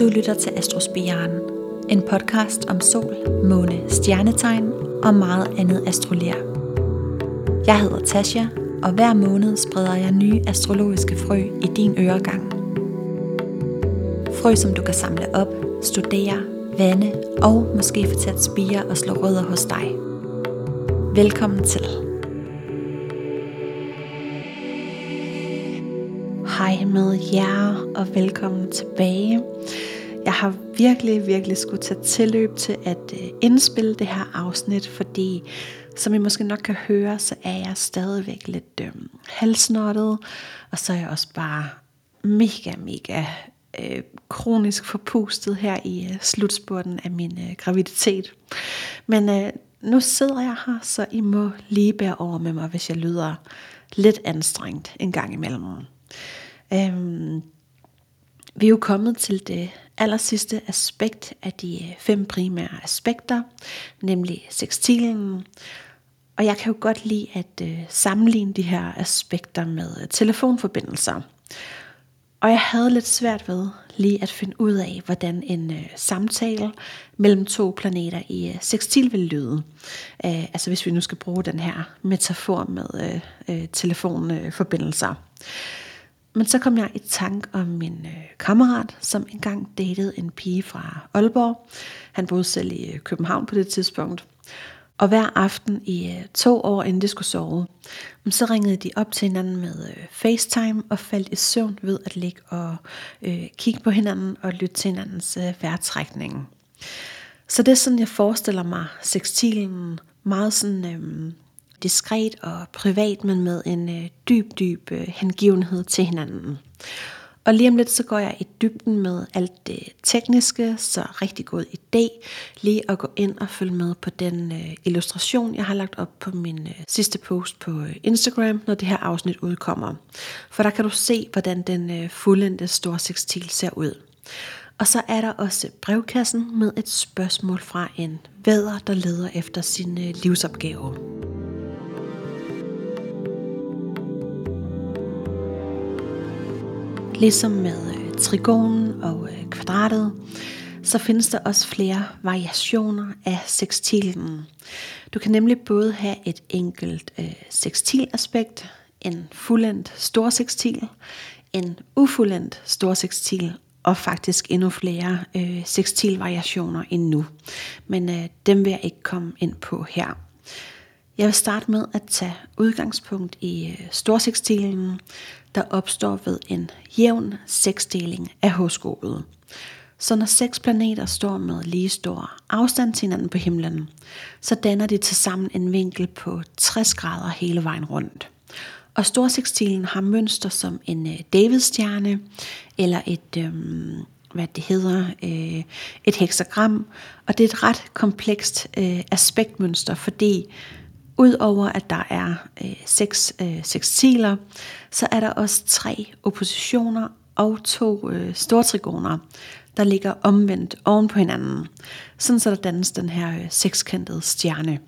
Du lytter til Astrospiren, en podcast om sol, måne, stjernetegn og meget andet astrolær. Jeg hedder Tasha, og hver måned spreder jeg nye astrologiske frø i din øregang. Frø, som du kan samle op, studere, vande og måske få til at spire og slå rødder hos dig. Velkommen til. Hej med jer, og velkommen tilbage. Jeg har virkelig, virkelig skulle tage tilløb til at øh, indspille det her afsnit, fordi som I måske nok kan høre, så er jeg stadigvæk lidt øh, halsnottet, og så er jeg også bare mega, mega øh, kronisk forpustet her i øh, slutspurten af min øh, graviditet. Men øh, nu sidder jeg her, så I må lige bære over med mig, hvis jeg lyder lidt anstrengt en gang imellem. Øhm, vi er jo kommet til det aller sidste aspekt af de øh, fem primære aspekter, nemlig sextilen. Og jeg kan jo godt lide at øh, sammenligne de her aspekter med øh, telefonforbindelser. Og jeg havde lidt svært ved lige at finde ud af, hvordan en øh, samtale mellem to planeter i øh, sextil vil lyde. Øh, altså hvis vi nu skal bruge den her metafor med øh, øh, telefonforbindelser. Men så kom jeg i tanke om min øh, kammerat, som engang datede en pige fra Aalborg. Han boede selv i øh, København på det tidspunkt. Og hver aften i øh, to år, inden de skulle sove, mm, så ringede de op til hinanden med øh, FaceTime og faldt i søvn ved at ligge og øh, kigge på hinanden og lytte til hinandens øh, vejrtrækning. Så det er sådan, jeg forestiller mig sextilen meget sådan øh, diskret og privat, men med en øh, dyb, dyb øh, hengivenhed til hinanden. Og lige om lidt, så går jeg i dybden med alt det tekniske, så rigtig god idé lige at gå ind og følge med på den øh, illustration, jeg har lagt op på min øh, sidste post på øh, Instagram, når det her afsnit udkommer. For der kan du se, hvordan den øh, fuldendte store sextil ser ud. Og så er der også brevkassen med et spørgsmål fra en væder, der leder efter sin øh, livsopgave. Ligesom med øh, trigonen og øh, kvadratet, så findes der også flere variationer af sextilen. Du kan nemlig både have et enkelt øh, sextilaspekt, en fuldendt storsextil, en ufuldendt storsextil og faktisk endnu flere øh, sextilvariationer endnu. Men øh, dem vil jeg ikke komme ind på her. Jeg vil starte med at tage udgangspunkt i øh, storsekstilen, der opstår ved en jævn seksdeling af horoskopet. Så når seks planeter står med lige stor afstand til hinanden på himlen, så danner de tilsammen en vinkel på 60 grader hele vejen rundt. Og storsekstilen har mønster som en øh, Davidstjerne eller et øhm, hvad det hedder, øh, et heksagram. og det er et ret komplekst øh, aspektmønster, fordi Udover at der er øh, seks øh, sekstiler, så er der også tre oppositioner og to øh, stortrigoner, der ligger omvendt oven på hinanden. Sådan så der dannes den her øh, sekskantede stjerne.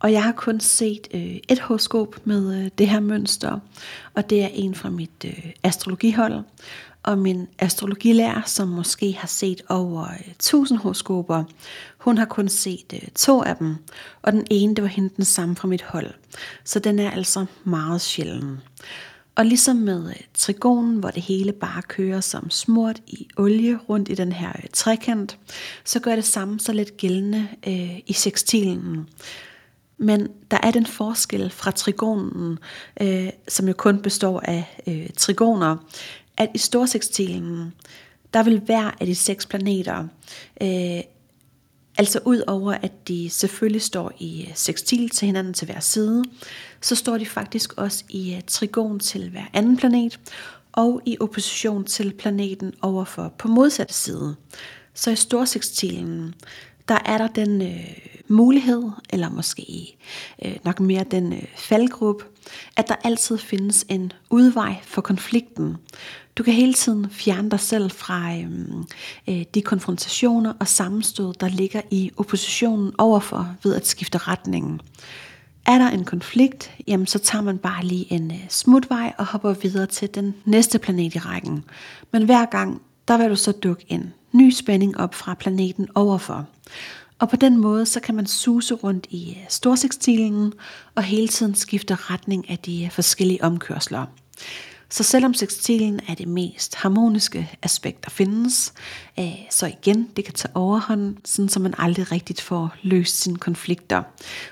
Og jeg har kun set øh, et horoskop med øh, det her mønster, og det er en fra mit øh, astrologihold og min astrologilærer, som måske har set over øh, 1000 horoskoper, hun har kun set øh, to af dem, og den ene, det var hende den samme fra mit hold. Så den er altså meget sjælden. Og ligesom med øh, trigonen, hvor det hele bare kører som smurt i olie rundt i den her øh, trekant, så gør det samme så lidt gældende øh, i sextilen. Men der er den forskel fra trigonen, øh, som jo kun består af øh, trigoner, at i storsextilen, der vil hver af de seks planeter, øh, altså ud over at de selvfølgelig står i øh, sextil til hinanden til hver side, så står de faktisk også i øh, trigon til hver anden planet, og i opposition til planeten overfor på modsatte side. Så i storsextilen, der er der den øh, mulighed, eller måske øh, nok mere den øh, faldgruppe, at der altid findes en udvej for konflikten. Du kan hele tiden fjerne dig selv fra øhm, øh, de konfrontationer og sammenstød, der ligger i oppositionen overfor ved at skifte retningen. Er der en konflikt, jamen så tager man bare lige en øh, smutvej og hopper videre til den næste planet i rækken. Men hver gang der vil du så dukke en ny spænding op fra planeten overfor. Og på den måde, så kan man suse rundt i øh, storsekstilen og hele tiden skifte retning af de øh, forskellige omkørsler. Så selvom sekstilen er det mest harmoniske aspekt, der findes, øh, så igen, det kan tage overhånd, sådan så man aldrig rigtigt får løst sine konflikter.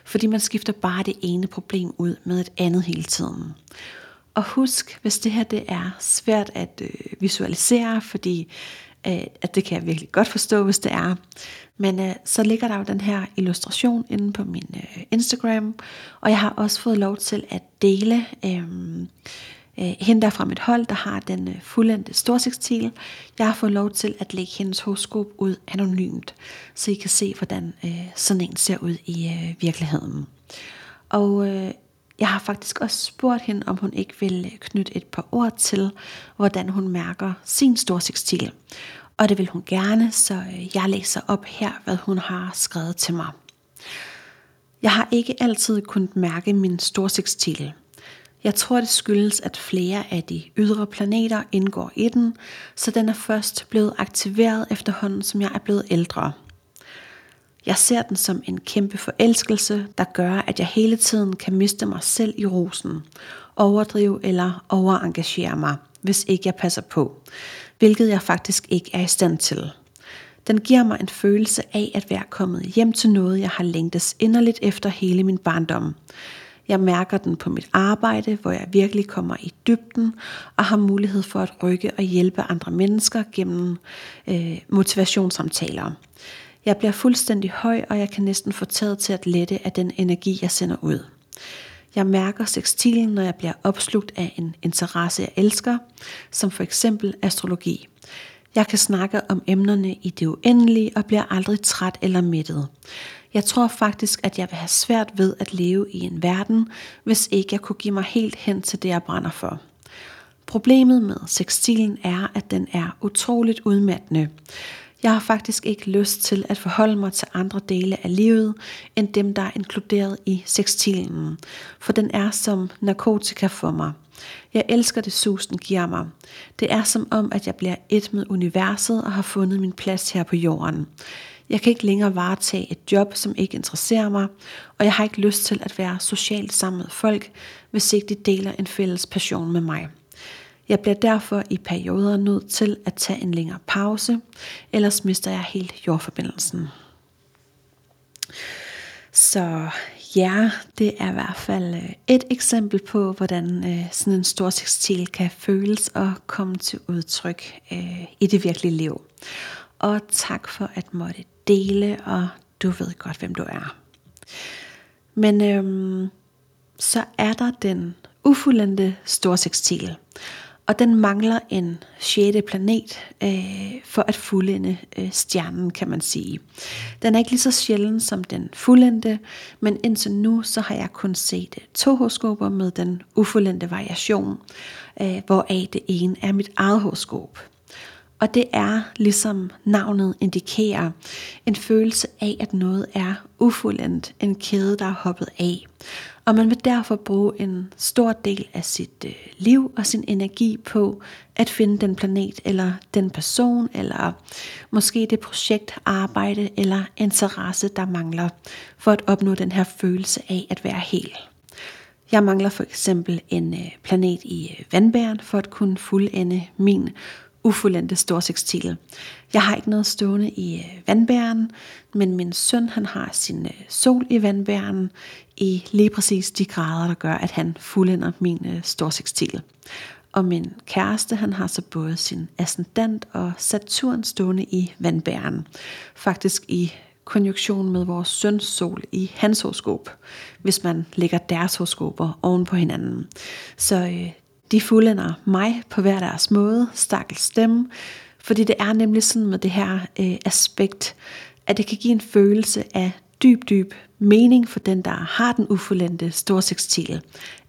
Fordi man skifter bare det ene problem ud med et andet hele tiden. Og husk, hvis det her det er svært at øh, visualisere, fordi at det kan jeg virkelig godt forstå, hvis det er, men øh, så ligger der jo den her illustration inde på min øh, Instagram, og jeg har også fået lov til at dele øh, øh, hende der fra mit hold, der har den øh, fuldendte storsekstil. Jeg har fået lov til at lægge hendes horoskop ud anonymt, så I kan se, hvordan øh, sådan en ser ud i øh, virkeligheden. Og øh, jeg har faktisk også spurgt hende, om hun ikke vil knytte et par ord til, hvordan hun mærker sin storsekstil og det vil hun gerne, så øh, jeg læser op her, hvad hun har skrevet til mig. Jeg har ikke altid kunnet mærke min storsekstil. Jeg tror, det skyldes, at flere af de ydre planeter indgår i den, så den er først blevet aktiveret efterhånden, som jeg er blevet ældre. Jeg ser den som en kæmpe forelskelse, der gør, at jeg hele tiden kan miste mig selv i rosen, overdrive eller overengagere mig, hvis ikke jeg passer på hvilket jeg faktisk ikke er i stand til. Den giver mig en følelse af at være kommet hjem til noget, jeg har længtes inderligt efter hele min barndom. Jeg mærker den på mit arbejde, hvor jeg virkelig kommer i dybden og har mulighed for at rykke og hjælpe andre mennesker gennem øh, motivationssamtaler. Jeg bliver fuldstændig høj, og jeg kan næsten få taget til at lette af den energi, jeg sender ud. Jeg mærker sekstilen, når jeg bliver opslugt af en interesse, jeg elsker, som for eksempel astrologi. Jeg kan snakke om emnerne i det uendelige og bliver aldrig træt eller mættet. Jeg tror faktisk, at jeg vil have svært ved at leve i en verden, hvis ikke jeg kunne give mig helt hen til det, jeg brænder for. Problemet med sextilen er, at den er utroligt udmattende. Jeg har faktisk ikke lyst til at forholde mig til andre dele af livet, end dem, der er inkluderet i sextilen, for den er som narkotika for mig. Jeg elsker det sus, den giver mig. Det er som om, at jeg bliver et med universet og har fundet min plads her på jorden. Jeg kan ikke længere varetage et job, som ikke interesserer mig, og jeg har ikke lyst til at være socialt sammen med folk, hvis ikke de deler en fælles passion med mig. Jeg bliver derfor i perioder nødt til at tage en længere pause, ellers mister jeg helt jordforbindelsen. Så ja, det er i hvert fald øh, et eksempel på, hvordan øh, sådan en stor tekstil kan føles og komme til udtryk øh, i det virkelige liv. Og tak for at måtte dele, og du ved godt, hvem du er. Men øhm, så er der den ufuldendte storsekstil. Og den mangler en sjette planet øh, for at fuldende øh, stjernen, kan man sige. Den er ikke lige så sjælden som den fuldendte, men indtil nu så har jeg kun set øh, to horoskoper med den ufuldendte variation, øh, hvoraf det ene er mit eget horoskop. Og det er, ligesom navnet indikerer, en følelse af, at noget er ufuldendt, en kæde, der er hoppet af. Og man vil derfor bruge en stor del af sit øh, liv og sin energi på at finde den planet eller den person, eller måske det projekt, arbejde eller interesse, der mangler for at opnå den her følelse af at være hel. Jeg mangler for eksempel en øh, planet i øh, vandbæren for at kunne fuldende min ufuldendte storsekstil. Jeg har ikke noget stående i øh, vandbæren, men min søn han har sin øh, sol i vandbæren i lige præcis de grader, der gør, at han fuldender min øh, storsekstil. Og min kæreste, han har så både sin ascendant og Saturn stående i vandbæren. Faktisk i konjunktion med vores søns sol i hans horoskop, hvis man lægger deres horoskoper oven på hinanden. Så øh, de fuldender mig på hver deres måde, stakkels stemme, fordi det er nemlig sådan med det her øh, aspekt, at det kan give en følelse af dyb, dyb mening for den, der har den ufuldendte storsekstil.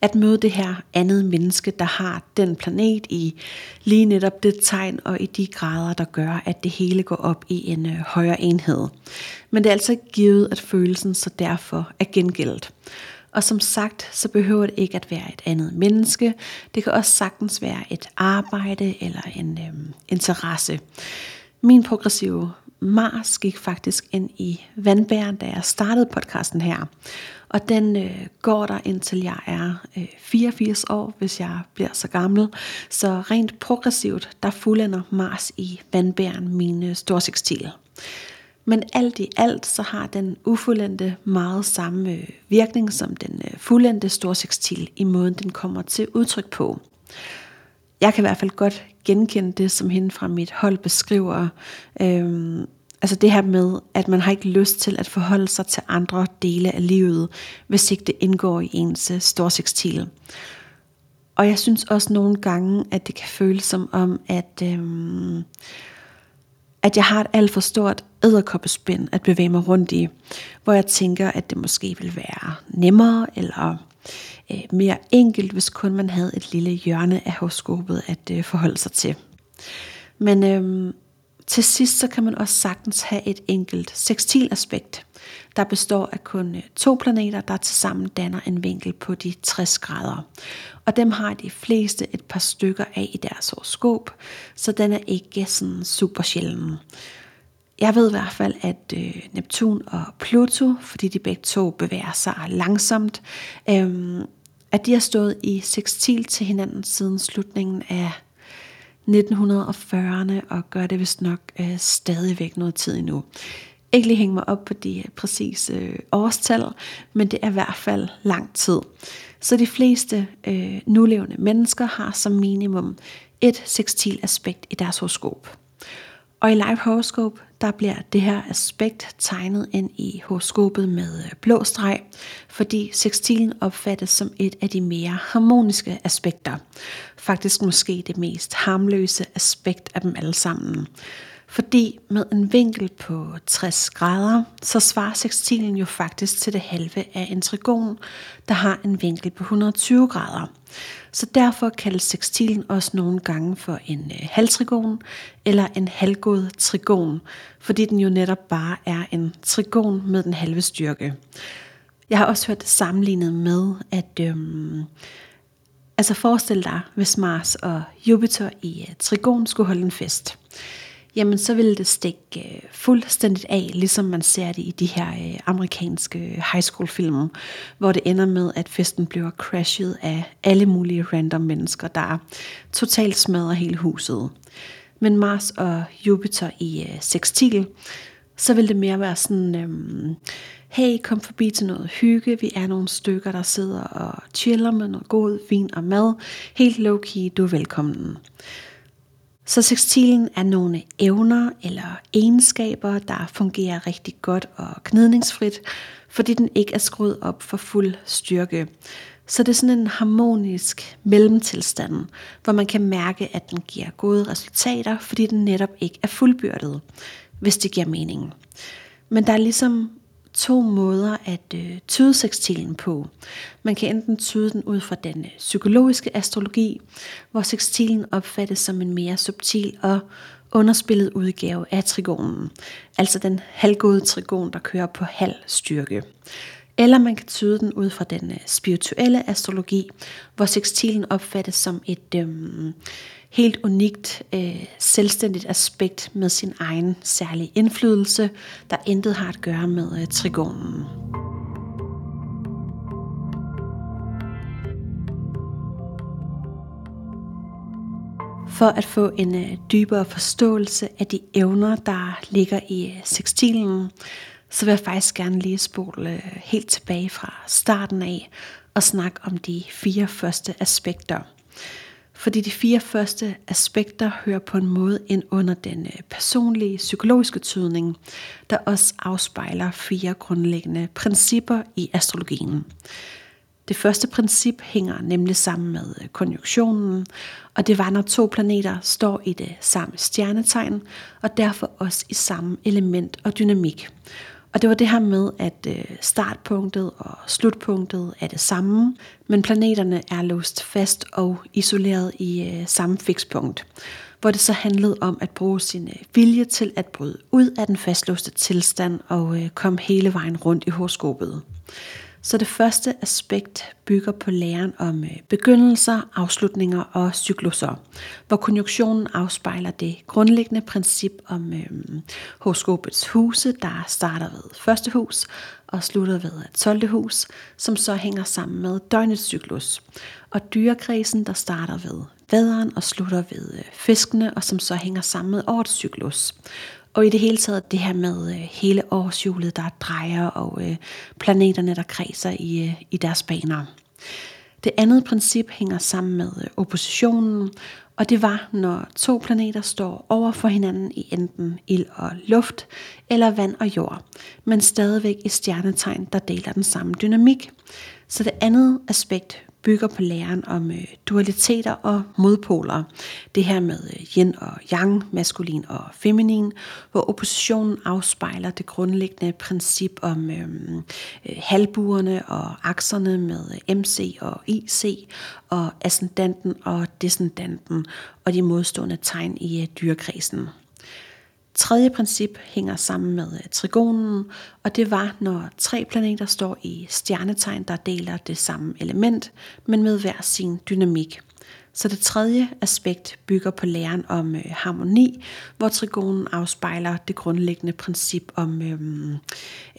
At møde det her andet menneske, der har den planet i lige netop det tegn og i de grader, der gør, at det hele går op i en øh, højere enhed. Men det er altså givet, at følelsen så derfor er gengældt. Og som sagt, så behøver det ikke at være et andet menneske. Det kan også sagtens være et arbejde eller en øhm, interesse. Min progressive Mars gik faktisk ind i vandbæren, da jeg startede podcasten her. Og den øh, går der indtil jeg er øh, 84 år, hvis jeg bliver så gammel. Så rent progressivt, der fuldender Mars i vandbæren min øh, sextil. Men alt i alt, så har den ufuldendte meget samme øh, virkning som den øh, fuldendte storsekstil sextil i måden, den kommer til udtryk på. Jeg kan i hvert fald godt genkende det, som hende fra mit hold beskriver. Øhm, altså det her med, at man har ikke lyst til at forholde sig til andre dele af livet, hvis ikke det indgår i ens øh, storsekstil. sextil. Og jeg synes også nogle gange, at det kan føles som om, at, øhm, at jeg har et alt for stort æderkoppespind at bevæge mig rundt i, hvor jeg tænker, at det måske vil være nemmere eller øh, mere enkelt, hvis kun man havde et lille hjørne af horoskopet at øh, forholde sig til. Men øh, til sidst så kan man også sagtens have et enkelt sextilaspekt, der består af kun øh, to planeter, der tilsammen danner en vinkel på de 60 grader. Og dem har de fleste et par stykker af i deres horoskop, så den er ikke sådan super sjælden. Jeg ved i hvert fald, at øh, Neptun og Pluto, fordi de begge to bevæger sig langsomt, øh, at de har stået i sextil til hinanden siden slutningen af 1940'erne, og gør det vist nok øh, stadigvæk noget tid endnu. Ikke lige hænge mig op på de øh, præcise øh, årstal, men det er i hvert fald lang tid. Så de fleste øh, nulevende mennesker har som minimum et sextil aspekt i deres horoskop. Og i live horoskop, der bliver det her aspekt tegnet ind i horoskopet med øh, blå streg, fordi sextilen opfattes som et af de mere harmoniske aspekter. Faktisk måske det mest harmløse aspekt af dem alle sammen. Fordi med en vinkel på 60 grader, så svarer sextilen jo faktisk til det halve af en trigon, der har en vinkel på 120 grader. Så derfor kaldes sextilen også nogle gange for en øh, halvtrigon eller en halvgod trigon, fordi den jo netop bare er en trigon med den halve styrke. Jeg har også hørt det sammenlignet med, at øhm, altså forestil dig, hvis Mars og Jupiter i øh, trigon skulle holde en fest jamen så ville det stikke øh, fuldstændigt af, ligesom man ser det i de her øh, amerikanske high school film, hvor det ender med, at festen bliver crashet af alle mulige random mennesker, der totalt smadrer hele huset. Men Mars og Jupiter i øh, sextil, så vil det mere være sådan, øhm, hey, kom forbi til noget hygge, vi er nogle stykker, der sidder og chiller med noget god vin og mad, helt low-key, du er velkommen. Så sextilen er nogle evner eller egenskaber, der fungerer rigtig godt og gnidningsfrit, fordi den ikke er skruet op for fuld styrke. Så det er sådan en harmonisk mellemtilstand, hvor man kan mærke, at den giver gode resultater, fordi den netop ikke er fuldbyrdet, hvis det giver mening. Men der er ligesom to måder at øh, tyde sextilen på. Man kan enten tyde den ud fra den øh, psykologiske astrologi, hvor sextilen opfattes som en mere subtil og underspillet udgave af trigonen, altså den halvgode trigon, der kører på halv styrke. Eller man kan tyde den ud fra den øh, spirituelle astrologi, hvor sextilen opfattes som et øh, helt unikt, øh, selvstændigt aspekt med sin egen særlige indflydelse, der intet har at gøre med øh, trigonen. For at få en øh, dybere forståelse af de evner, der ligger i øh, sextilen, så vil jeg faktisk gerne lige spole øh, helt tilbage fra starten af og snakke om de fire første aspekter – fordi de fire første aspekter hører på en måde ind under den øh, personlige psykologiske tydning, der også afspejler fire grundlæggende principper i astrologien. Det første princip hænger nemlig sammen med øh, konjunktionen, og det var, når to planeter står i det samme stjernetegn, og derfor også i samme element og dynamik. Og det var det her med, at øh, startpunktet og slutpunktet er det samme, men planeterne er låst fast og isoleret i øh, samme fikspunkt. Hvor det så handlede om at bruge sin øh, vilje til at bryde ud af den fastlåste tilstand og komme hele vejen rundt i horoskopet. Så det første aspekt bygger på læren om øh, begyndelser, afslutninger og cykluser, hvor konjunktionen afspejler det grundlæggende princip om øh, horoskopets huse, der starter ved første hus og slutter ved 12. hus, som så hænger sammen med døgnets cyklus. Og dyrekredsen, der starter ved vaderen og slutter ved øh, fiskene, og som så hænger sammen med årets cyklus. Og i det hele taget det her med øh, hele årshjulet, der drejer, og øh, planeterne, der kredser i, øh, i deres baner. Det andet princip hænger sammen med øh, oppositionen, og det var, når to planeter står over for hinanden i enten ild og luft, eller vand og jord, men stadigvæk i stjernetegn, der deler den samme dynamik. Så det andet aspekt bygger på læren om øh, dualiteter og modpoler. Det her med øh, yin og yang, maskulin og feminin, hvor oppositionen afspejler det grundlæggende princip om øh, øh halvbuerne og akserne med øh, MC og IC, og ascendanten og descendanten, og de modstående tegn i øh, dyrekredsen. Tredje princip hænger sammen med øh, trigonen, og det var, når tre planeter står i stjernetegn, der deler det samme element, men med hver sin dynamik. Så det tredje aspekt bygger på læren om øh, harmoni, hvor trigonen afspejler det grundlæggende princip om øh,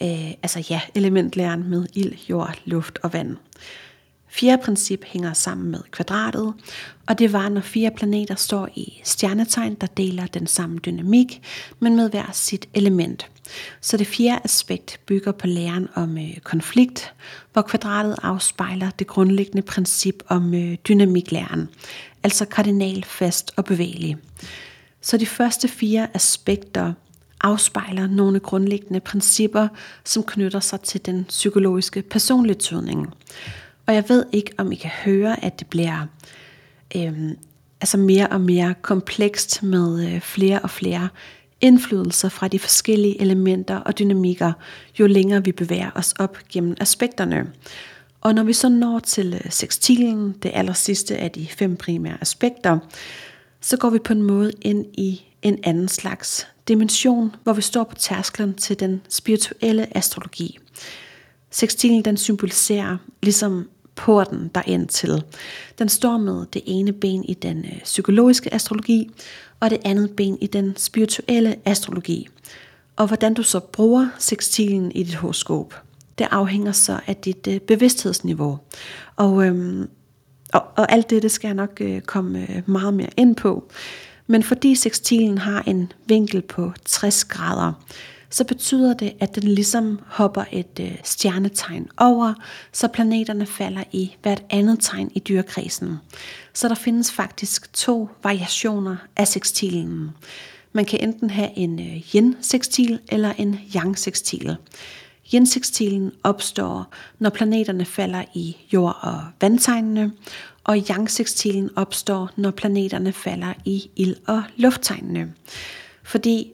øh, altså ja, elementlæren med ild, jord, luft og vand. Fjerde princip hænger sammen med kvadratet, og det var, når fire planeter står i stjernetegn, der deler den samme dynamik, men med hver sit element. Så det fjerde aspekt bygger på læren om øh, konflikt, hvor kvadratet afspejler det grundlæggende princip om øh, dynamiklæren, altså kardinal, fast og bevægelig. Så de første fire aspekter afspejler nogle grundlæggende principper, som knytter sig til den psykologiske personlighedsudning. Og jeg ved ikke, om I kan høre, at det bliver øhm, altså mere og mere komplekst med øh, flere og flere indflydelser fra de forskellige elementer og dynamikker, jo længere vi bevæger os op gennem aspekterne. Og når vi så når til øh, sextilen, det aller sidste af de fem primære aspekter, så går vi på en måde ind i en anden slags dimension, hvor vi står på tærsklen til den spirituelle astrologi. Sextilen den symboliserer ligesom porten derind til. Den står med det ene ben i den øh, psykologiske astrologi, og det andet ben i den spirituelle astrologi. Og hvordan du så bruger sextilen i dit horoskop, det afhænger så af dit øh, bevidsthedsniveau. Og, øhm, og, og alt det, det skal jeg nok øh, komme øh, meget mere ind på. Men fordi sextilen har en vinkel på 60 grader, så betyder det, at den ligesom hopper et øh, stjernetegn over, så planeterne falder i hvert andet tegn i dyrekredsen. Så der findes faktisk to variationer af sextilen. Man kan enten have en øh, yin-sextil eller en yang-sextil. Yin-sextilen opstår, når planeterne falder i jord- og vandtegnene, og yang-sextilen opstår, når planeterne falder i ild- og lufttegnene. Fordi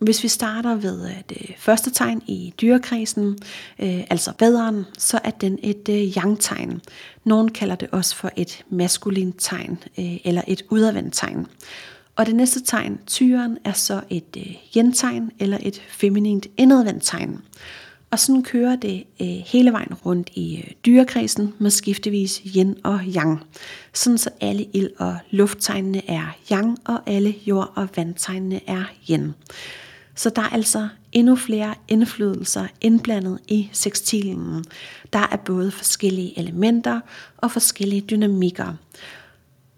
hvis vi starter ved øh, det første tegn i dyrekredsen, øh, altså vaderen, så er den et øh, yang-tegn. Nogen kalder det også for et maskulint tegn øh, eller et udadvendt tegn. Og det næste tegn, tyren, er så et øh, yin-tegn eller et feminint indadvendt tegn. Og sådan kører det øh, hele vejen rundt i øh, dyrekredsen med skiftevis yin og yang. Sådan så alle ild- og lufttegnene er yang, og alle jord- og vandtegnene er yin. Så der er altså endnu flere indflydelser indblandet i sextilen. Der er både forskellige elementer og forskellige dynamikker.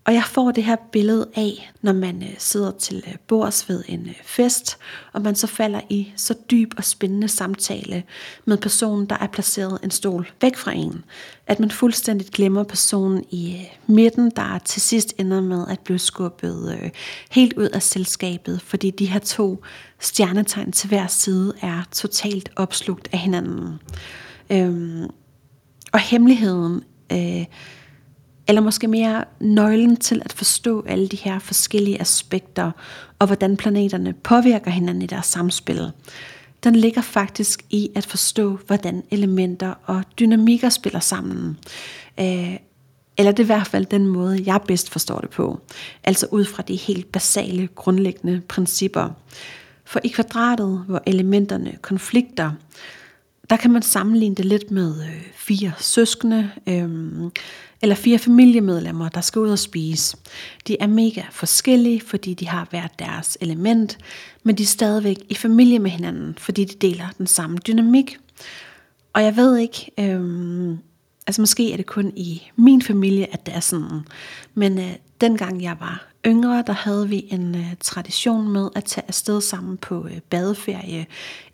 Og jeg får det her billede af, når man øh, sidder til øh, bords ved en øh, fest, og man så falder i så dyb og spændende samtale med personen, der er placeret en stol væk fra en, at man fuldstændig glemmer personen i midten, der til sidst ender med at blive skubbet helt ud af selskabet, fordi de her to stjernetegn til hver side er totalt opslugt af hinanden. Øhm, og hemmeligheden øh, eller måske mere nøglen til at forstå alle de her forskellige aspekter, og hvordan planeterne påvirker hinanden i deres samspil. Den ligger faktisk i at forstå, hvordan elementer og dynamikker spiller sammen. Øh, eller det er i hvert fald den måde, jeg bedst forstår det på. Altså ud fra de helt basale, grundlæggende principper. For i kvadratet, hvor elementerne konflikter, der kan man sammenligne det lidt med øh, fire søskende, øh, eller fire familiemedlemmer, der skal ud og spise. De er mega forskellige, fordi de har hver deres element, men de er stadigvæk i familie med hinanden, fordi de deler den samme dynamik. Og jeg ved ikke, øh, altså måske er det kun i min familie, at det er sådan, men øh, dengang jeg var yngre, der havde vi en øh, tradition med at tage afsted sammen på øh, badeferie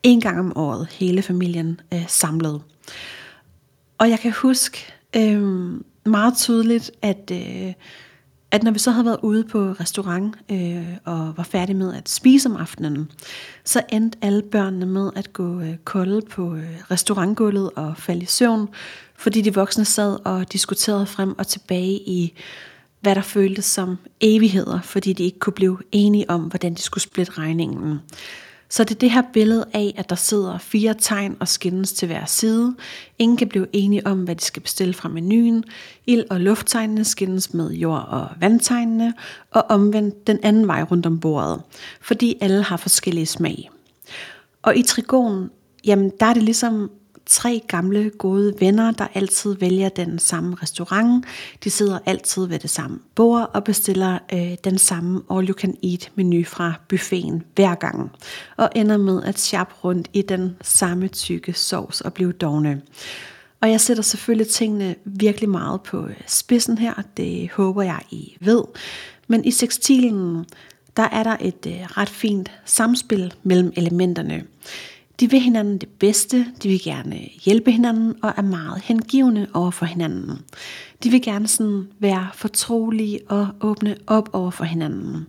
en gang om året, hele familien øh, samlet. Og jeg kan huske øh, meget tydeligt, at, øh, at når vi så havde været ude på restaurant øh, og var færdige med at spise om aftenen, så endte alle børnene med at gå øh, kolde på øh, restaurantgulvet og falde i søvn, fordi de voksne sad og diskuterede frem og tilbage i hvad der føltes som evigheder, fordi de ikke kunne blive enige om, hvordan de skulle splitte regningen. Så det er det her billede af, at der sidder fire tegn og skændes til hver side. Ingen kan blive enige om, hvad de skal bestille fra menuen. Ild- og lufttegnene skændes med jord- og vandtegnene, og omvendt den anden vej rundt om bordet, fordi alle har forskellige smag. Og i trigonen, jamen der er det ligesom tre gamle gode venner, der altid vælger den samme restaurant. De sidder altid ved det samme bord og bestiller øh, den samme all you can eat menu fra buffeten hver gang. Og ender med at sjappe rundt i den samme tykke sovs og blive dogne. Og jeg sætter selvfølgelig tingene virkelig meget på øh, spidsen her, det håber jeg I ved. Men i sekstilen, der er der et øh, ret fint samspil mellem elementerne. De vil hinanden det bedste, de vil gerne hjælpe hinanden og er meget hengivende over for hinanden. De vil gerne sådan være fortrolige og åbne op over for hinanden.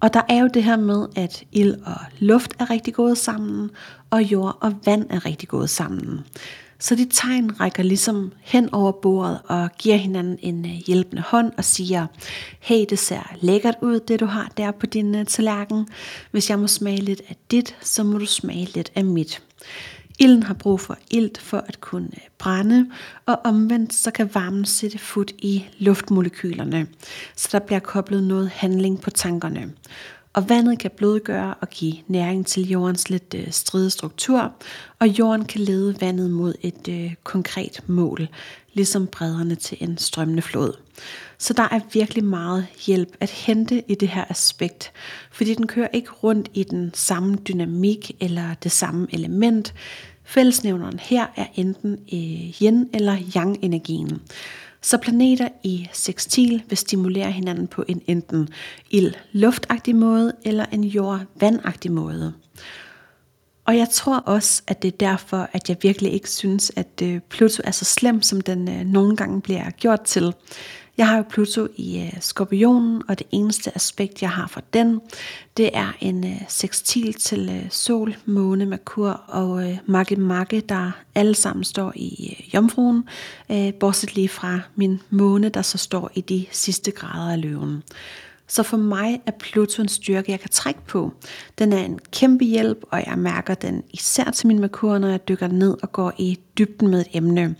Og der er jo det her med, at ild og luft er rigtig gået sammen, og jord og vand er rigtig gået sammen. Så de tegn rækker ligesom hen over bordet og giver hinanden en øh, hjælpende hånd og siger, hey, det ser lækkert ud, det du har der på din øh, tallerken. Hvis jeg må smage lidt af dit, så må du smage lidt af mit. Ilden har brug for ilt for at kunne øh, brænde, og omvendt så kan varmen sætte fod i luftmolekylerne, så der bliver koblet noget handling på tankerne. Og vandet kan blødgøre og give næring til jordens lidt øh, stride struktur, og jorden kan lede vandet mod et øh, konkret mål, ligesom bredderne til en strømmende flod. Så der er virkelig meget hjælp at hente i det her aspekt, fordi den kører ikke rundt i den samme dynamik eller det samme element. Fællesnævneren her er enten øh, yin eller yang energien. Så planeter i sextil vil stimulere hinanden på en enten ild-luftagtig måde eller en jord-vandagtig måde. Og jeg tror også, at det er derfor, at jeg virkelig ikke synes, at øh, Pluto er så slem, som den øh, nogle gange bliver gjort til. Jeg har jo Pluto i øh, skorpionen, og det eneste aspekt, jeg har for den, det er en øh, sextil til øh, sol, måne, Merkur og øh, makke makke, der alle sammen står i øh, jomfruen, øh, bortset lige fra min måne, der så står i de sidste grader af løven. Så for mig er Pluto en styrke, jeg kan trække på. Den er en kæmpe hjælp, og jeg mærker den især til min Merkur, når jeg dykker ned og går i dybden med et emne.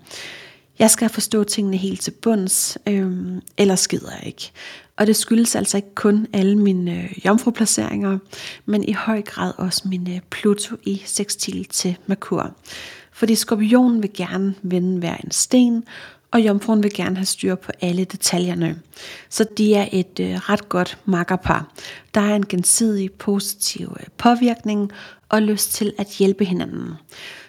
Jeg skal forstå tingene helt til bunds, øhm, ellers skider jeg ikke. Og det skyldes altså ikke kun alle mine øh, jomfruplaceringer, men i høj grad også min øh, Pluto i sextil til Merkur. Fordi skorpionen vil gerne vende hver en sten, og jomfruen vil gerne have styr på alle detaljerne. Så de er et øh, ret godt makkerpar. Der er en gensidig positiv øh, påvirkning og lyst til at hjælpe hinanden.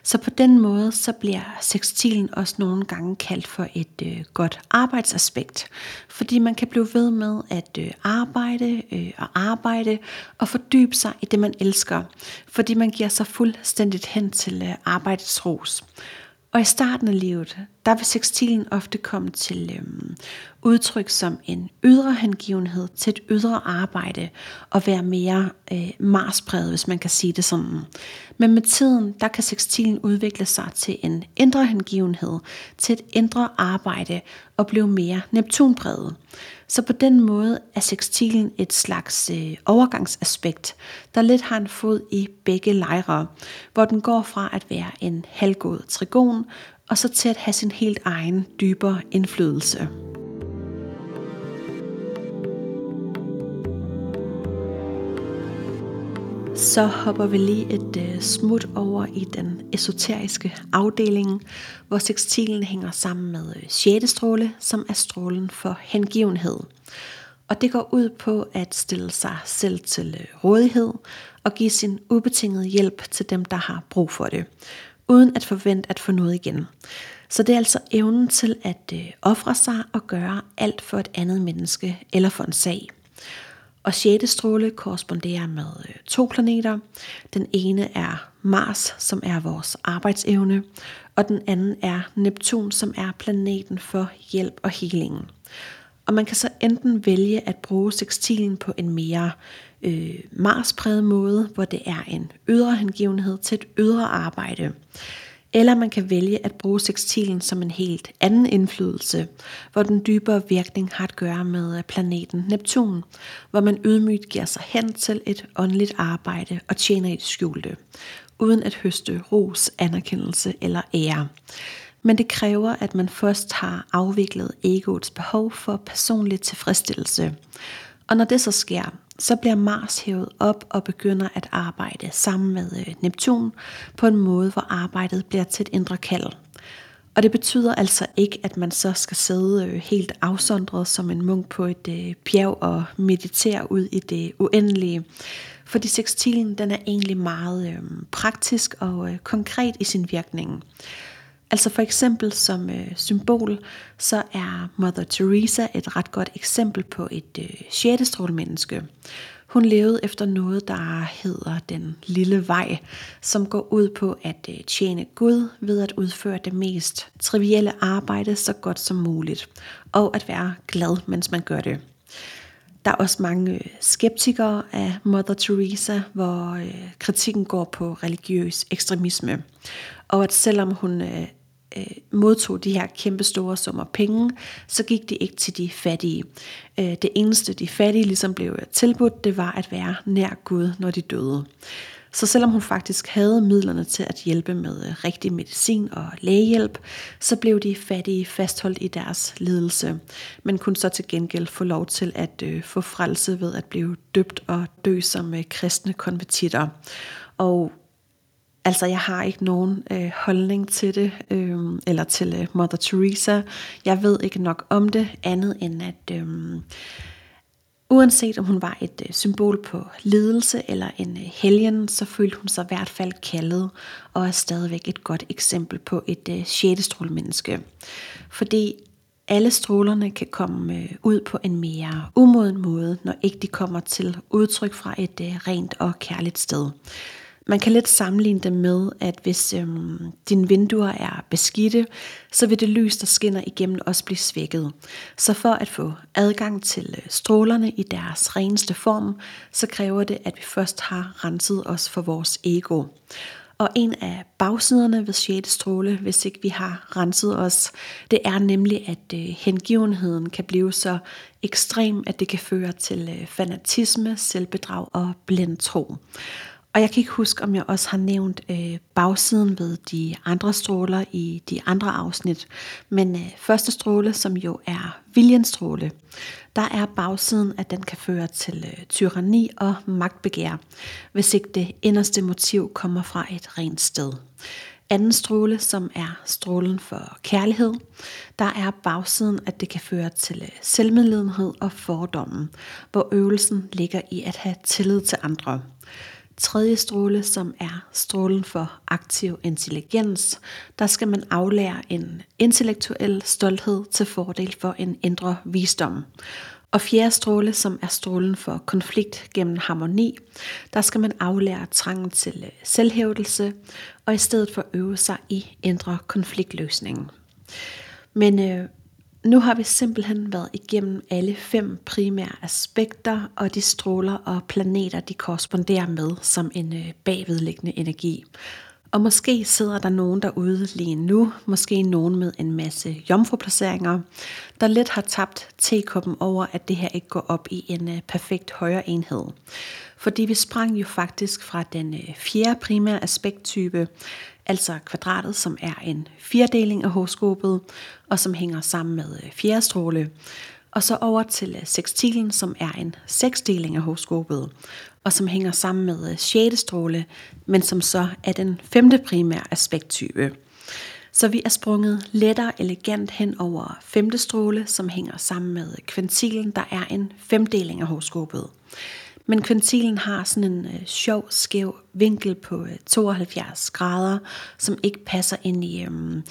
Så på den måde så bliver sextilen også nogle gange kaldt for et øh, godt arbejdsaspekt, fordi man kan blive ved med at øh, arbejde øh, og arbejde og fordybe sig i det man elsker, fordi man giver sig fuldstændigt hen til øh, arbejdets ros. Og i starten af livet, der vil sextilen ofte komme til øh, udtryk som en ydre hengivenhed til et ydre arbejde og være mere øh, marspræget, hvis man kan sige det sådan. Men med tiden, der kan sekstilen udvikle sig til en indre hengivenhed, til et indre arbejde og blive mere neptunpræget. Så på den måde er sekstilen et slags øh, overgangsaspekt, der lidt har en fod i begge lejre, hvor den går fra at være en halvgod trigon, og så til at have sin helt egen dybere indflydelse. Så hopper vi lige et øh, smut over i den esoteriske afdeling, hvor sekstilen hænger sammen med øh, sjette 6. stråle, som er strålen for hengivenhed. Og det går ud på at stille sig selv til øh, rådighed og give sin ubetingede hjælp til dem, der har brug for det, uden at forvente at få noget igen. Så det er altså evnen til at øh, ofre sig og gøre alt for et andet menneske eller for en sag. Og 6. stråle korresponderer med øh, to planeter. Den ene er Mars, som er vores arbejdsevne, og den anden er Neptun, som er planeten for hjælp og helingen. Og man kan så enten vælge at bruge sekstilen på en mere øh, Mars-præget måde, hvor det er en ydre hengivenhed til et ydre arbejde. Eller man kan vælge at bruge sekstilen som en helt anden indflydelse, hvor den dybere virkning har at gøre med øh, planeten Neptun, hvor man ydmygt giver sig hen til et åndeligt arbejde og tjener i det skjulte, uden at høste ros, anerkendelse eller ære. Men det kræver, at man først har afviklet egoets behov for personlig tilfredsstillelse. Og når det så sker, så bliver Mars hævet op og begynder at arbejde sammen med øh, Neptun på en måde, hvor arbejdet bliver til et indre kald. Og det betyder altså ikke, at man så skal sidde øh, helt afsondret som en munk på et øh, bjerg og meditere ud i det uendelige. Fordi sekstilen den er egentlig meget øh, praktisk og øh, konkret i sin virkning. Altså for eksempel som øh, symbol, så er Mother Teresa et ret godt eksempel på et øh, sjældestrålmenneske. Hun levede efter noget, der hedder den lille vej, som går ud på at øh, tjene Gud ved at udføre det mest trivielle arbejde så godt som muligt, og at være glad, mens man gør det. Der er også mange øh, skeptikere af Mother Teresa, hvor øh, kritikken går på religiøs ekstremisme. Og at selvom hun øh, øh, modtog de her kæmpe store summer penge, så gik det ikke til de fattige. Øh, det eneste de fattige ligesom blev tilbudt, det var at være nær Gud, når de døde. Så selvom hun faktisk havde midlerne til at hjælpe med øh, rigtig medicin og lægehjælp, så blev de fattige fastholdt i deres lidelse, men kunne så til gengæld få lov til at øh, få frelse ved at blive døbt og dø som øh, kristne konvertitter. Og Altså, jeg har ikke nogen øh, holdning til det, øh, eller til øh, Mother Teresa. Jeg ved ikke nok om det, andet end at øh, uanset om hun var et øh, symbol på ledelse eller en øh, helgen, så følte hun sig i hvert fald kaldet, og er stadigvæk et godt eksempel på et øh, sjette strålmenneske. Fordi alle strålerne kan komme øh, ud på en mere umoden måde, når ikke de kommer til udtryk fra et øh, rent og kærligt sted. Man kan lidt sammenligne det med, at hvis øhm, dine vinduer er beskidte, så vil det lys, der skinner igennem, også blive svækket. Så for at få adgang til øh, strålerne i deres reneste form, så kræver det, at vi først har renset os for vores ego. Og en af bagsiderne ved 6. stråle, hvis ikke vi har renset os, det er nemlig, at øh, hengivenheden kan blive så ekstrem, at det kan føre til øh, fanatisme, selvbedrag og blindtro. tro. Og jeg kan ikke huske, om jeg også har nævnt øh, bagsiden ved de andre stråler i de andre afsnit. Men øh, første stråle, som jo er viljenstråle, der er bagsiden, at den kan føre til øh, tyranni og magtbegær, hvis ikke det inderste motiv kommer fra et rent sted. Anden stråle, som er strålen for kærlighed, der er bagsiden, at det kan føre til øh, selvmedlidenhed og fordommen, hvor øvelsen ligger i at have tillid til andre tredje stråle, som er strålen for aktiv intelligens, der skal man aflære en intellektuel stolthed til fordel for en indre visdom. Og fjerde stråle, som er strålen for konflikt gennem harmoni, der skal man aflære trangen til selvhævdelse, og i stedet for øve sig i indre konfliktløsning. Men øh, nu har vi simpelthen været igennem alle fem primære aspekter, og de stråler og planeter, de korresponderer med som en øh, bagvedliggende energi. Og måske sidder der nogen derude lige nu, måske nogen med en masse jomfruplaceringer, der lidt har tabt tekoppen over, at det her ikke går op i en øh, perfekt højere enhed. Fordi vi sprang jo faktisk fra den øh, fjerde primære aspekttype, altså kvadratet, som er en firedeling af horoskopet, og som hænger sammen med øh, fjerdestråle. Og så over til øh, sekstilen, som er en seksdeling af horoskopet, og som hænger sammen med øh, 6. stråle, men som så er den femte primære aspekttype. Så vi er sprunget lettere elegant hen over femte stråle, som hænger sammen med kvintilen, der er en femdeling af horoskopet. Men kvintilen har sådan en øh, sjov, skæv vinkel på øh, 72 grader, som ikke passer ind i øh,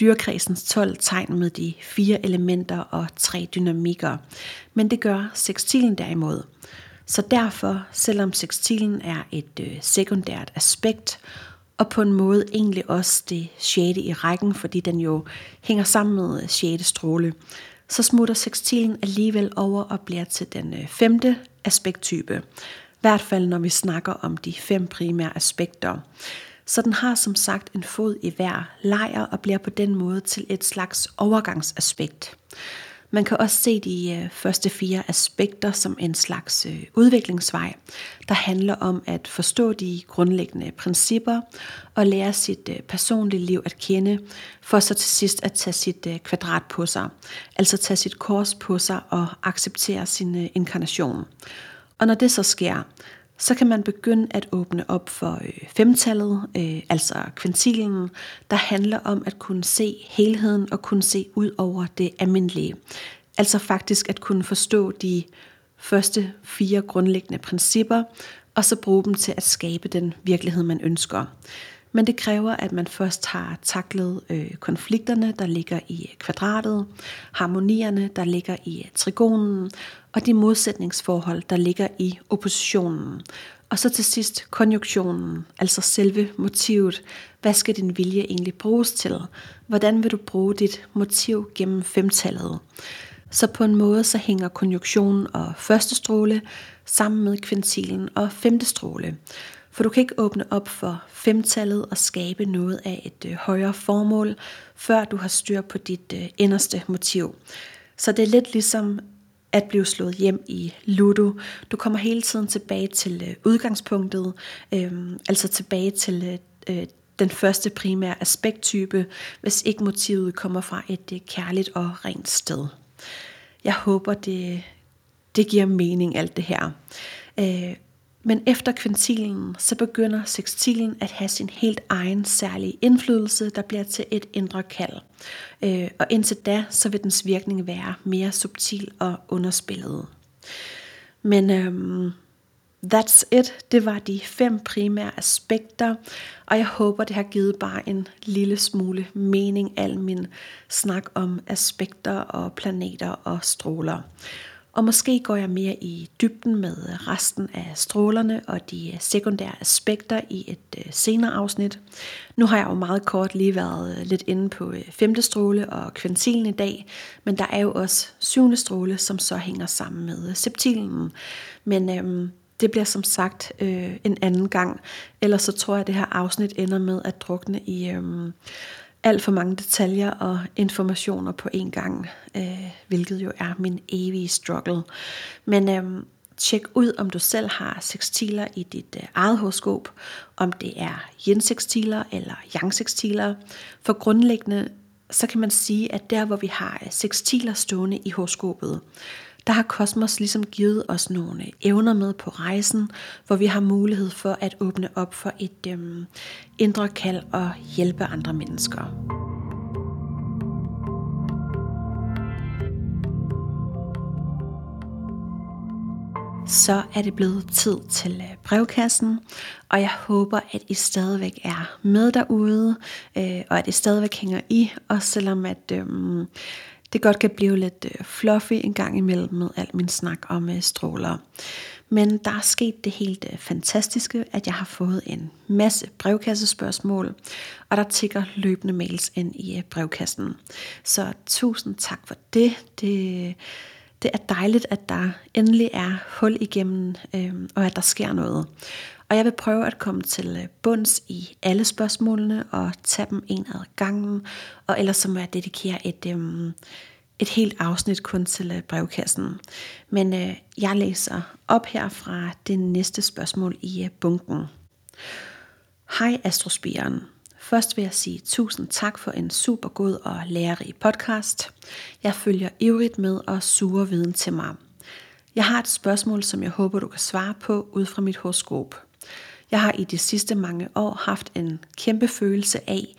dyrekredsens 12 tegn med de fire elementer og tre dynamikker. Men det gør sekstilen derimod. Så derfor, selvom sekstilen er et øh, sekundært aspekt, og på en måde egentlig også det sjette i rækken, fordi den jo hænger sammen med øh, sjette stråle, så smutter sekstilen alligevel over og bliver til den øh, femte aspekttype. I hvert fald når vi snakker om de fem primære aspekter. Så den har som sagt en fod i hver lejr og bliver på den måde til et slags overgangsaspekt. Man kan også se de øh, første fire aspekter som en slags øh, udviklingsvej, der handler om at forstå de grundlæggende principper og lære sit øh, personlige liv at kende, for så til sidst at tage sit kvadrat på sig, altså tage sit kors på sig og acceptere sin inkarnation. Og når det så sker, så kan man begynde at åbne op for øh, femtallet, øh, altså kvintilen, der handler om at kunne se helheden og kunne se ud over det almindelige. Altså faktisk at kunne forstå de første fire grundlæggende principper, og så bruge dem til at skabe den virkelighed, man ønsker. Men det kræver, at man først har taklet øh, konflikterne, der ligger i øh, kvadratet, harmonierne, der ligger i øh, trigonen, og de modsætningsforhold, der ligger i oppositionen. Og så til sidst konjunktionen, altså selve motivet. Hvad skal din vilje egentlig bruges til? Hvordan vil du bruge dit motiv gennem femtallet? Så på en måde så hænger konjunktionen og første stråle sammen med kvintilen og femte stråle. For du kan ikke åbne op for femtallet og skabe noget af et øh, højere formål, før du har styr på dit øh, inderste motiv. Så det er lidt ligesom at blive slået hjem i Ludo. Du kommer hele tiden tilbage til øh, udgangspunktet, øh, altså tilbage til øh, øh, den første primære aspekttype, hvis ikke motivet kommer fra et øh, kærligt og rent sted. Jeg håber, det, det giver mening alt det her. Øh, men efter kvintilen, så begynder sextilen at have sin helt egen særlige indflydelse, der bliver til et indre kald. Øh, og indtil da, så vil dens virkning være mere subtil og underspillet. Men øhm, that's it. Det var de fem primære aspekter, og jeg håber, det har givet bare en lille smule mening, al min snak om aspekter og planeter og stråler. Og måske går jeg mere i dybden med resten af strålerne og de sekundære aspekter i et øh, senere afsnit. Nu har jeg jo meget kort lige været øh, lidt inde på øh, femte stråle og kvintilen i dag, men der er jo også syvende stråle, som så hænger sammen med septilen. Men øhm, det bliver som sagt øh, en anden gang, ellers så tror jeg, at det her afsnit ender med at drukne i... Øhm, alt for mange detaljer og informationer på en gang, øh, hvilket jo er min evige struggle. Men øh, tjek ud, om du selv har sekstiler i dit øh, eget horoskop, om det er yin-sekstiler eller yang-sekstiler. For grundlæggende, så kan man sige, at der hvor vi har øh, sekstiler stående i horoskopet, der har kosmos ligesom givet os nogle evner med på rejsen, hvor vi har mulighed for at åbne op for et øhm, indre kald og hjælpe andre mennesker. så er det blevet tid til øh, brevkassen, og jeg håber, at I stadigvæk er med derude, øh, og at I stadigvæk hænger i, også selvom at øhm, det godt kan blive lidt øh, fluffy en gang imellem med al min snak om øh, stråler. Men der er sket det helt øh, fantastiske, at jeg har fået en masse brevkassespørgsmål, og der tigger løbende mails ind i brevkassen. Så tusind tak for det. Det, det er dejligt, at der endelig er hul igennem, øh, og at der sker noget. Og jeg vil prøve at komme til øh, bunds i alle spørgsmålene og tage dem en ad gangen. Og ellers så må jeg dedikere et, øhm, et helt afsnit kun til øh, brevkassen. Men øh, jeg læser op her fra det næste spørgsmål i øh, bunken. Hej Astrospiren. Først vil jeg sige tusind tak for en super god og lærerig podcast. Jeg følger ivrigt med og suger viden til mig. Jeg har et spørgsmål, som jeg håber, du kan svare på ud fra mit horoskop. Jeg har i de sidste mange år haft en kæmpe følelse af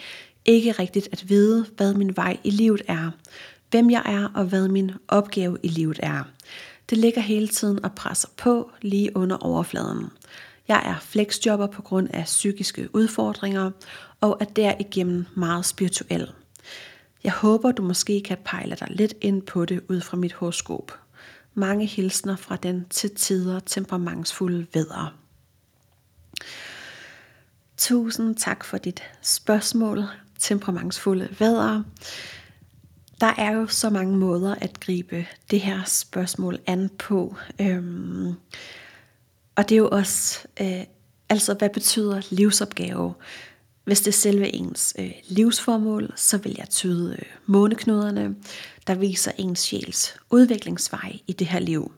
ikke rigtigt at vide, hvad min vej i livet er, hvem jeg er og hvad min opgave i livet er. Det ligger hele tiden og presser på lige under overfladen. Jeg er flexjobber på grund af psykiske udfordringer og er derigennem meget spirituel. Jeg håber, du måske kan pejle dig lidt ind på det ud fra mit horoskop. Mange hilsner fra den til tider temperamentsfulde vædder. Tusind tak for dit spørgsmål, temperamentsfulde vædder. Der er jo så mange måder at gribe det her spørgsmål an på. Øhm, og det er jo også, øh, altså hvad betyder livsopgave? Hvis det er selve ens øh, livsformål, så vil jeg tyde øh, måneknuderne, der viser ens sjæls udviklingsvej i det her liv.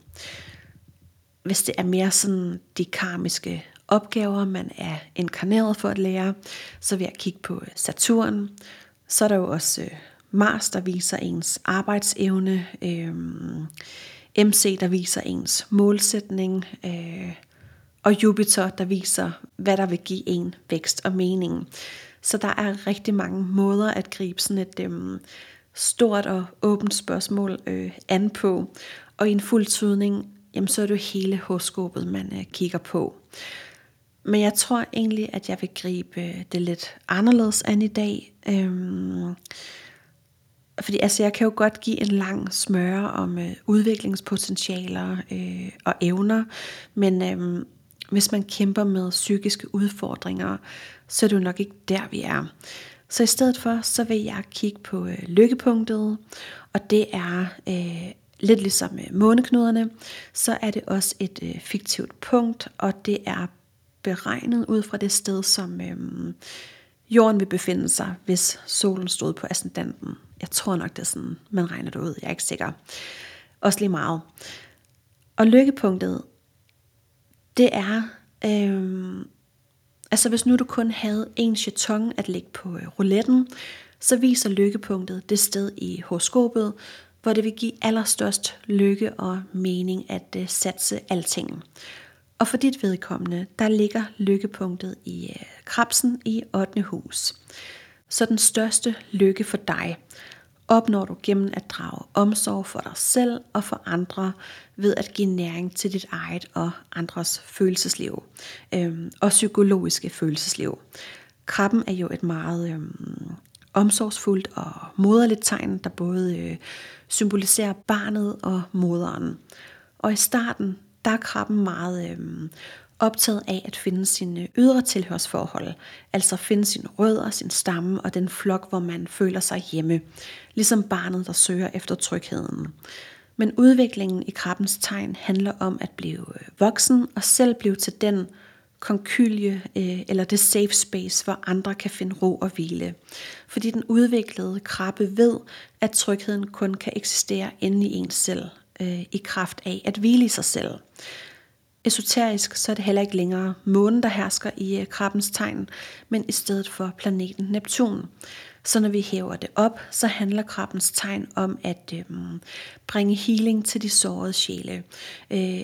Hvis det er mere sådan de karmiske opgaver, man er inkarneret for at lære, så vil jeg kigge på øh, Saturn. Så er der jo også øh, Mars, der viser ens arbejdsevne, øh, MC, der viser ens målsætning, øh, og Jupiter, der viser, hvad der vil give en vækst og mening. Så der er rigtig mange måder at gribe sådan et øh, stort og åbent spørgsmål øh, an på. Og i en fuld tydning, jamen, så er det jo hele horoskopet, man øh, kigger på. Men jeg tror egentlig, at jeg vil gribe øh, det lidt anderledes an i dag. Øhm, fordi altså, jeg kan jo godt give en lang smøre om øh, udviklingspotentialer øh, og evner, men øh, hvis man kæmper med psykiske udfordringer, så er det jo nok ikke der, vi er. Så i stedet for, så vil jeg kigge på øh, lykkepunktet, og det er øh, lidt ligesom øh, måneknuderne, så er det også et øh, fiktivt punkt, og det er beregnet ud fra det sted, som øh, jorden vil befinde sig, hvis solen stod på ascendanten. Jeg tror nok, det er sådan, man regner det ud. Jeg er ikke sikker. Også lige meget. Og lykkepunktet, det er, øh, altså hvis nu du kun havde en jeton at lægge på øh, rouletten, så viser lykkepunktet det sted i horoskopet, hvor det vil give allerstørst lykke og mening at øh, satse alting. Og for dit vedkommende, der ligger lykkepunktet i øh, krabsen i 8. hus. Så den største lykke for dig opnår du gennem at drage omsorg for dig selv og for andre ved at give næring til dit eget og andres følelsesliv øhm, og psykologiske følelsesliv. Krabben er jo et meget øhm, omsorgsfuldt og moderligt tegn, der både øh, symboliserer barnet og moderen. Og i starten, der er krabben meget øh, optaget af at finde sine øh, ydre tilhørsforhold, altså finde sin rødder, sin stamme og den flok, hvor man føler sig hjemme, ligesom barnet, der søger efter trygheden. Men udviklingen i krabbens tegn handler om at blive øh, voksen og selv blive til den konkylje øh, eller det safe space, hvor andre kan finde ro og hvile. Fordi den udviklede krabbe ved, at trygheden kun kan eksistere inde i ens selv, øh, i kraft af at hvile i sig selv. Esoterisk så er det heller ikke længere månen, der hersker i øh, krabbens tegn, men i stedet for planeten Neptun. Så når vi hæver det op, så handler krabbens tegn om at øh, bringe healing til de sårede sjæle. Øh,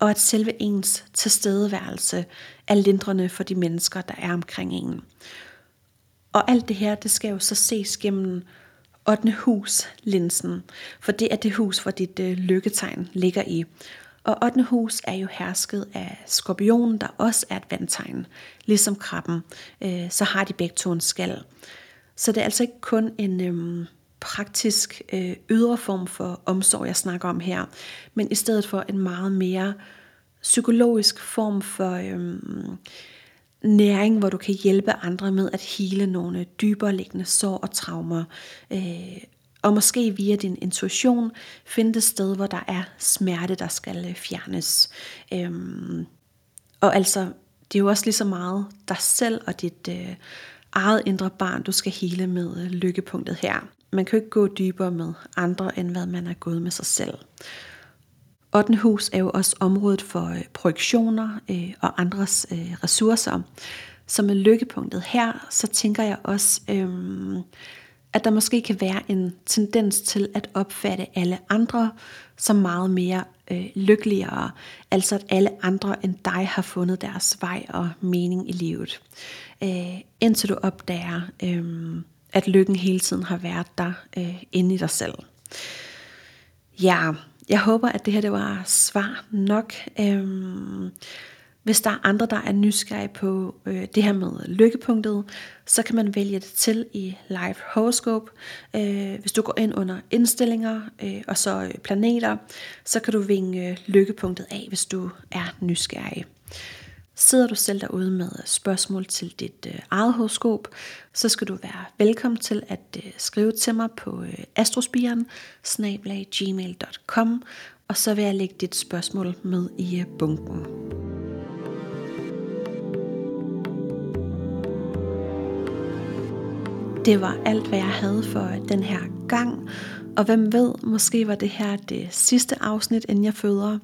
og at selve ens tilstedeværelse er lindrende for de mennesker, der er omkring en. Og alt det her, det skal jo så ses gennem 8. hus linsen, for det er det hus, hvor dit øh, lykketegn ligger i. Og 8. hus er jo hersket af skorpionen, der også er et vandtegn. Ligesom krabben, øh, så har de begge to en skal. Så det er altså ikke kun en øh, praktisk øh, ydre form for omsorg, jeg snakker om her, men i stedet for en meget mere psykologisk form for øh, næring, hvor du kan hjælpe andre med at hele nogle dybere liggende sår og traumer. Øh, og måske via din intuition finde det sted, hvor der er smerte, der skal øh, fjernes. Øhm, og altså, det er jo også lige så meget dig selv og dit øh, eget indre barn, du skal hele med øh, lykkepunktet her. Man kan jo ikke gå dybere med andre, end hvad man er gået med sig selv. 8. hus er jo også området for øh, projektioner øh, og andres øh, ressourcer. Så med lykkepunktet her, så tænker jeg også, øhm, at der måske kan være en tendens til at opfatte alle andre som meget mere øh, lykkeligere. Altså at alle andre end dig har fundet deres vej og mening i livet. Øh, indtil du opdager, øh, at lykken hele tiden har været der øh, inde i dig selv. Ja, jeg håber, at det her det var svar nok. Øhm, hvis der er andre, der er nysgerrige på øh, det her med lykkepunktet, så kan man vælge det til i Live Horoscope. Øh, hvis du går ind under indstillinger øh, og så øh, planeter, så kan du vinge øh, lykkepunktet af, hvis du er nysgerrig. Sidder du selv derude med øh, spørgsmål til dit øh, eget horoskop, så skal du være velkommen til at øh, skrive til mig på øh, astrospiren gmail.com og så vil jeg lægge dit spørgsmål med i øh, bunken. Det var alt, hvad jeg havde for øh, den her gang. Og hvem ved, måske var det her det sidste afsnit, inden jeg føder.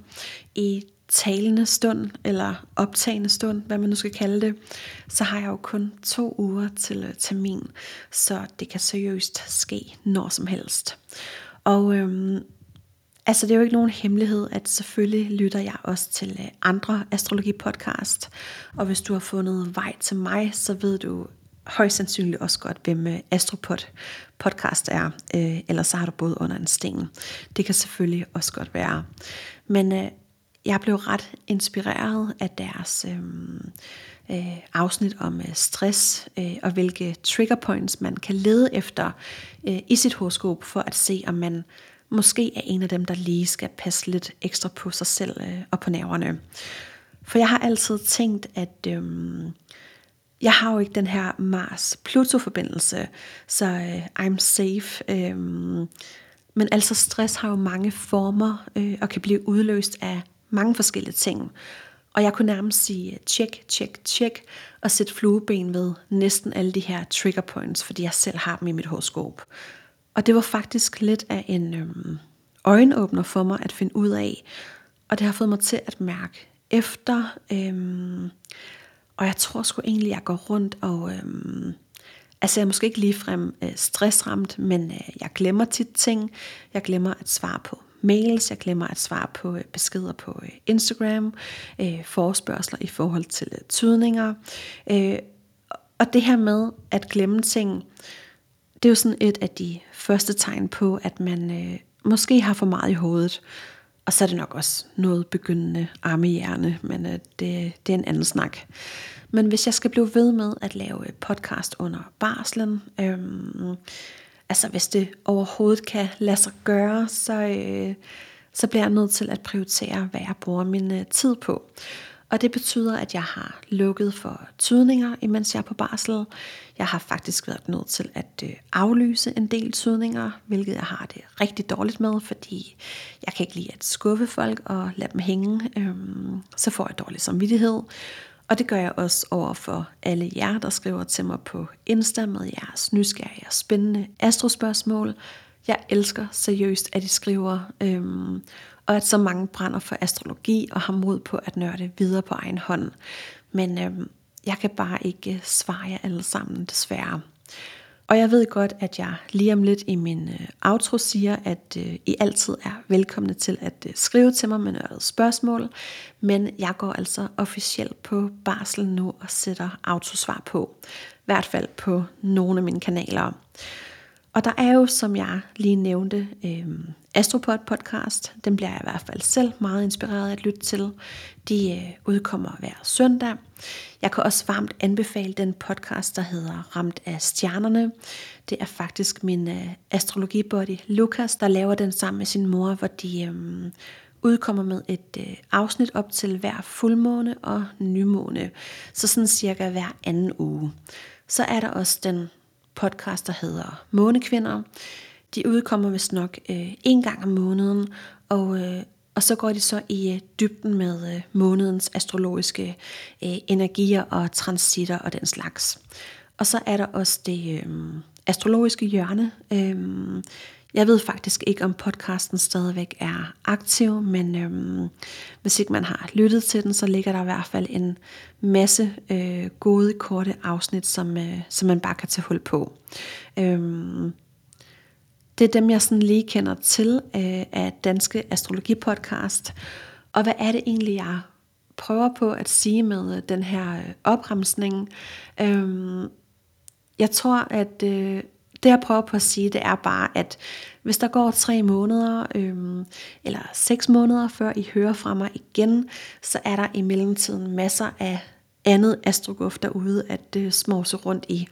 I talende stund, eller optagende stund, hvad man nu skal kalde det, så har jeg jo kun to uger til øh, termin, så det kan seriøst ske når som helst. Og øhm, altså det er jo ikke nogen hemmelighed, at selvfølgelig lytter jeg også til øh, andre astrologi-podcast, og hvis du har fundet vej til mig, så ved du højst sandsynligt også godt, hvem øh, Astropod podcast er, øh, eller så har du boet under en sten. Det kan selvfølgelig også godt være. Men øh, jeg blev ret inspireret af deres øh, øh, afsnit om øh, stress øh, og hvilke trigger points man kan lede efter øh, i sit horoskop for at se, om man måske er en af dem, der lige skal passe lidt ekstra på sig selv øh, og på nerverne. For jeg har altid tænkt, at øh, jeg har jo ikke den her Mars-Pluto-forbindelse, så øh, I'm safe. Øh, men altså stress har jo mange former øh, og kan blive udløst af mange forskellige ting. Og jeg kunne nærmest sige tjek, tjek, tjek, og sætte flueben ved næsten alle de her trigger points, fordi jeg selv har dem i mit horoskop. Og det var faktisk lidt af en øhm, øjenåbner for mig at finde ud af, og det har fået mig til at mærke efter. Øhm, og jeg tror sgu egentlig, jeg går rundt og... Øhm, altså jeg er måske ikke ligefrem øh, stressramt, men øh, jeg glemmer tit ting. Jeg glemmer at svare på mails, jeg glemmer at svare på øh, beskeder på øh, Instagram, øh, forespørgseler i forhold til øh, tydninger. Og det her med at glemme ting, det er jo sådan et af de første tegn på, at man måske har for meget i hovedet. Og så er det nok også noget begyndende armehjerne, men det, det er en anden snak. Men hvis jeg skal blive ved med at lave podcast under barslen, øhm, altså hvis det overhovedet kan lade sig gøre, så, øh, så bliver jeg nødt til at prioritere, hvad jeg bruger min øh, tid på. Og det betyder, at jeg har lukket for tydninger, imens jeg er på barsel. Jeg har faktisk været nødt til at øh, aflyse en del tydninger, hvilket jeg har det rigtig dårligt med, fordi jeg kan ikke lide at skuffe folk og lade dem hænge. Øhm, så får jeg dårlig samvittighed. Og det gør jeg også over for alle jer, der skriver til mig på Insta med jeres nysgerrige og spændende astrospørgsmål. Jeg elsker seriøst, at I skriver, øhm, og at så mange brænder for astrologi og har mod på at nørde videre på egen hånd. Men øhm, jeg kan bare ikke øh, svare jer alle sammen, desværre. Og jeg ved godt, at jeg lige om lidt i min øh, outro siger, at øh, I altid er velkomne til at øh, skrive til mig med nørdede spørgsmål. Men jeg går altså officielt på barsel nu og sætter autosvar på. I hvert fald på nogle af mine kanaler. Og der er jo, som jeg lige nævnte, øh, Astropod podcast. Den bliver jeg i hvert fald selv meget inspireret at lytte til. De øh, udkommer hver søndag. Jeg kan også varmt anbefale den podcast, der hedder Ramt af stjernerne. Det er faktisk min øh, astrologibody Lukas, der laver den sammen med sin mor, hvor de øh, udkommer med et øh, afsnit op til hver fuldmåne og nymåne. Så sådan cirka hver anden uge. Så er der også den podcast, der hedder Månekvinder. De udkommer vist nok øh, en gang om måneden, og, øh, og så går de så i øh, dybden med øh, månedens astrologiske øh, energier og transitter og den slags. Og så er der også det øh, astrologiske hjørne. Øh, jeg ved faktisk ikke, om podcasten stadigvæk er aktiv, men øhm, hvis ikke man har lyttet til den, så ligger der i hvert fald en masse øh, gode, korte afsnit, som, øh, som man bare kan tage hul på. Øhm, det er dem, jeg sådan lige kender til øh, af Danske Astrologipodcast. Og hvad er det egentlig, jeg prøver på at sige med øh, den her øh, opremsning? Øhm, jeg tror, at øh, det jeg prøver på at sige, det er bare, at hvis der går tre måneder, øhm, eller seks måneder, før I hører fra mig igen, så er der i mellemtiden masser af andet astroguf derude at øh, småse rundt i,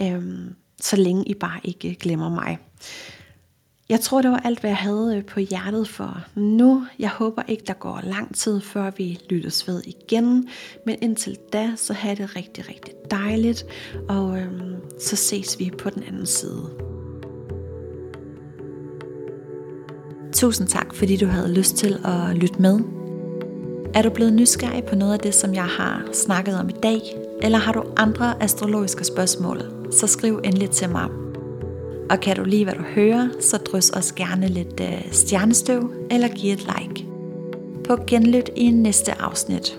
øhm, så længe I bare ikke glemmer mig. Jeg tror, det var alt, hvad jeg havde øh, på hjertet for nu. Jeg håber ikke, der går lang tid, før vi lyttes ved igen. Men indtil da, så har det rigtig, rigtig dejligt. Og øhm, så ses vi på den anden side. Tusind tak, fordi du havde lyst til at lytte med. Er du blevet nysgerrig på noget af det, som jeg har snakket om i dag? Eller har du andre astrologiske spørgsmål? Så skriv endelig til mig og kan du lide, hvad du hører, så drys os gerne lidt øh, stjernestøv eller giv et like. På genlyt i næste afsnit.